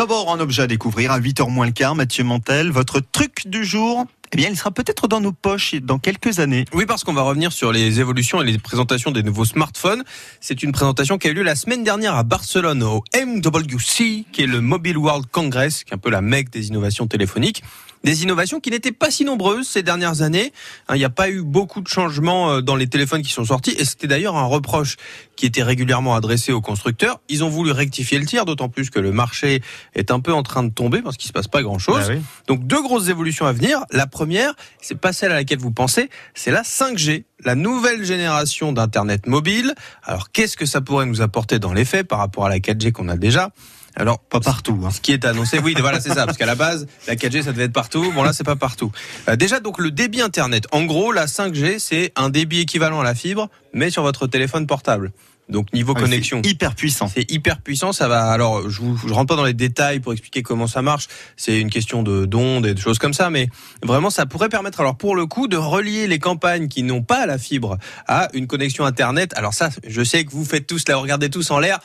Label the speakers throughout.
Speaker 1: D'abord, un objet à découvrir à 8h moins le quart, Mathieu Mantel. Votre truc du jour eh bien, il sera peut-être dans nos poches dans quelques années.
Speaker 2: Oui, parce qu'on va revenir sur les évolutions et les présentations des nouveaux smartphones. C'est une présentation qui a eu lieu la semaine dernière à Barcelone au MWC, qui est le Mobile World Congress, qui est un peu la mecque des innovations téléphoniques des innovations qui n'étaient pas si nombreuses ces dernières années. Hein, il n'y a pas eu beaucoup de changements euh, dans les téléphones qui sont sortis et c'était d'ailleurs un reproche qui était régulièrement adressé aux constructeurs. Ils ont voulu rectifier le tir, d'autant plus que le marché est un peu en train de tomber parce qu'il se passe pas grand chose. Bah Donc deux grosses évolutions à venir. La première, c'est pas celle à laquelle vous pensez, c'est la 5G la nouvelle génération d'Internet mobile. Alors qu'est-ce que ça pourrait nous apporter dans les faits par rapport à la 4G qu'on a déjà?
Speaker 1: Alors pas partout.
Speaker 2: Hein. Ce qui est annoncé, oui, voilà, c'est ça, parce qu'à la base, la 4G, ça devait être partout. Bon là, c'est pas partout. Euh, déjà, donc le débit Internet. En gros, la 5G, c'est un débit équivalent à la fibre, mais sur votre téléphone portable. Donc niveau ah, connexion,
Speaker 1: hyper puissant.
Speaker 2: C'est hyper puissant. Ça va. Alors, je, vous, je rentre pas dans les détails pour expliquer comment ça marche. C'est une question de d'ondes et de choses comme ça, mais vraiment, ça pourrait permettre, alors pour le coup, de relier les campagnes qui n'ont pas la fibre à une connexion internet. Alors ça, je sais que vous faites tous là, regardez tous en l'air.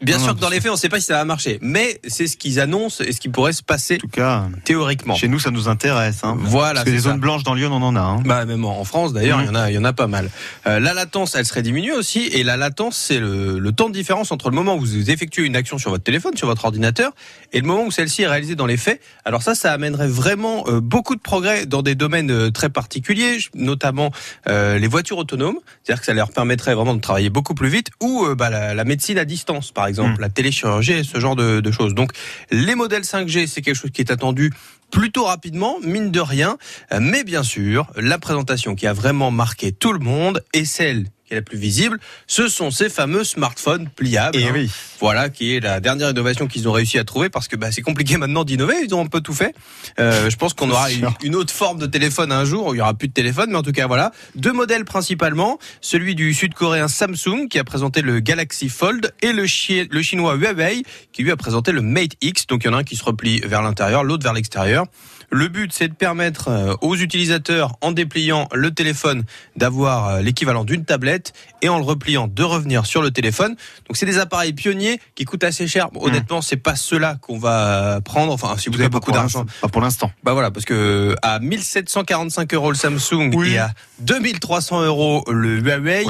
Speaker 2: Bien sûr que dans les faits, on ne sait pas si ça va marcher, mais c'est ce qu'ils annoncent et ce qui pourrait se passer. En tout cas, théoriquement.
Speaker 1: Chez nous, ça nous intéresse. Hein,
Speaker 2: voilà.
Speaker 1: Parce que les zones blanches dans Lyon, on en a. Hein.
Speaker 2: Bah même en France, d'ailleurs, il y en a, il y en a pas mal. Euh, la latence, elle serait diminuée aussi, et la latence, c'est le, le, temps de différence entre le moment où vous effectuez une action sur votre téléphone, sur votre ordinateur, et le moment où celle-ci est réalisée dans les faits. Alors ça, ça amènerait vraiment euh, beaucoup de progrès dans des domaines euh, très particuliers, notamment les voitures autonomes. C'est-à-dire que ça leur permettrait vraiment de travailler beaucoup plus vite, ou bah, la, la, médecine à distance, par exemple, mmh. la téléchirurgie ce genre de, choses. Donc les modèles 5G, c'est quelque chose qui est attendu plutôt rapidement, mine de rien. Mais bien sûr, la présentation qui a vraiment marqué tout le monde est celle qui est la plus visible, ce sont ces fameux smartphones pliables.
Speaker 1: Et eh hein. oui.
Speaker 2: Voilà, qui est la dernière innovation qu'ils ont réussi à trouver parce que bah, c'est compliqué maintenant d'innover. Ils ont un peu tout fait. Euh, je pense qu'on aura une, autre forme de téléphone un jour. Où il y aura plus de téléphone, mais en tout cas voilà, deux modèles principalement. Celui du sud-coréen Samsung qui a présenté le Galaxy Fold et le, le chinois Huawei qui lui a présenté le Mate X. Donc il y en a un qui se replie vers l'intérieur, l'autre vers l'extérieur. Le but, c'est de permettre euh, aux utilisateurs, en dépliant le téléphone, d'avoir euh, l'équivalent d'une tablette et en le repliant, de revenir sur le téléphone. Donc, c'est des appareils pionniers qui coûtent assez cher. Bon, honnêtement, c'est pas cela qu'on va prendre. Enfin, si vous avez beaucoup d'argent.
Speaker 1: Pas pour l'instant.
Speaker 2: Bah voilà, parce que à 1745 euros le Samsung et à 2300 euros le Huawei,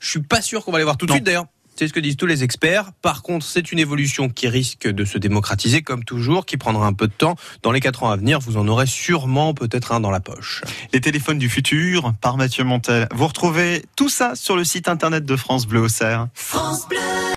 Speaker 2: je suis pas sûr qu'on va les voir tout de suite. D'ailleurs, c'est ce que disent tous les experts. Par contre, c'est une évolution qui risque de se démocratiser comme toujours, qui prendra un peu de temps. Dans les quatre ans à venir, vous en aurez sûrement peut-être un dans la poche.
Speaker 1: Les téléphones du futur par Mathieu Montel. Vous retrouvez tout ça sur le site internet de France Bleu Auxerre. France Bleu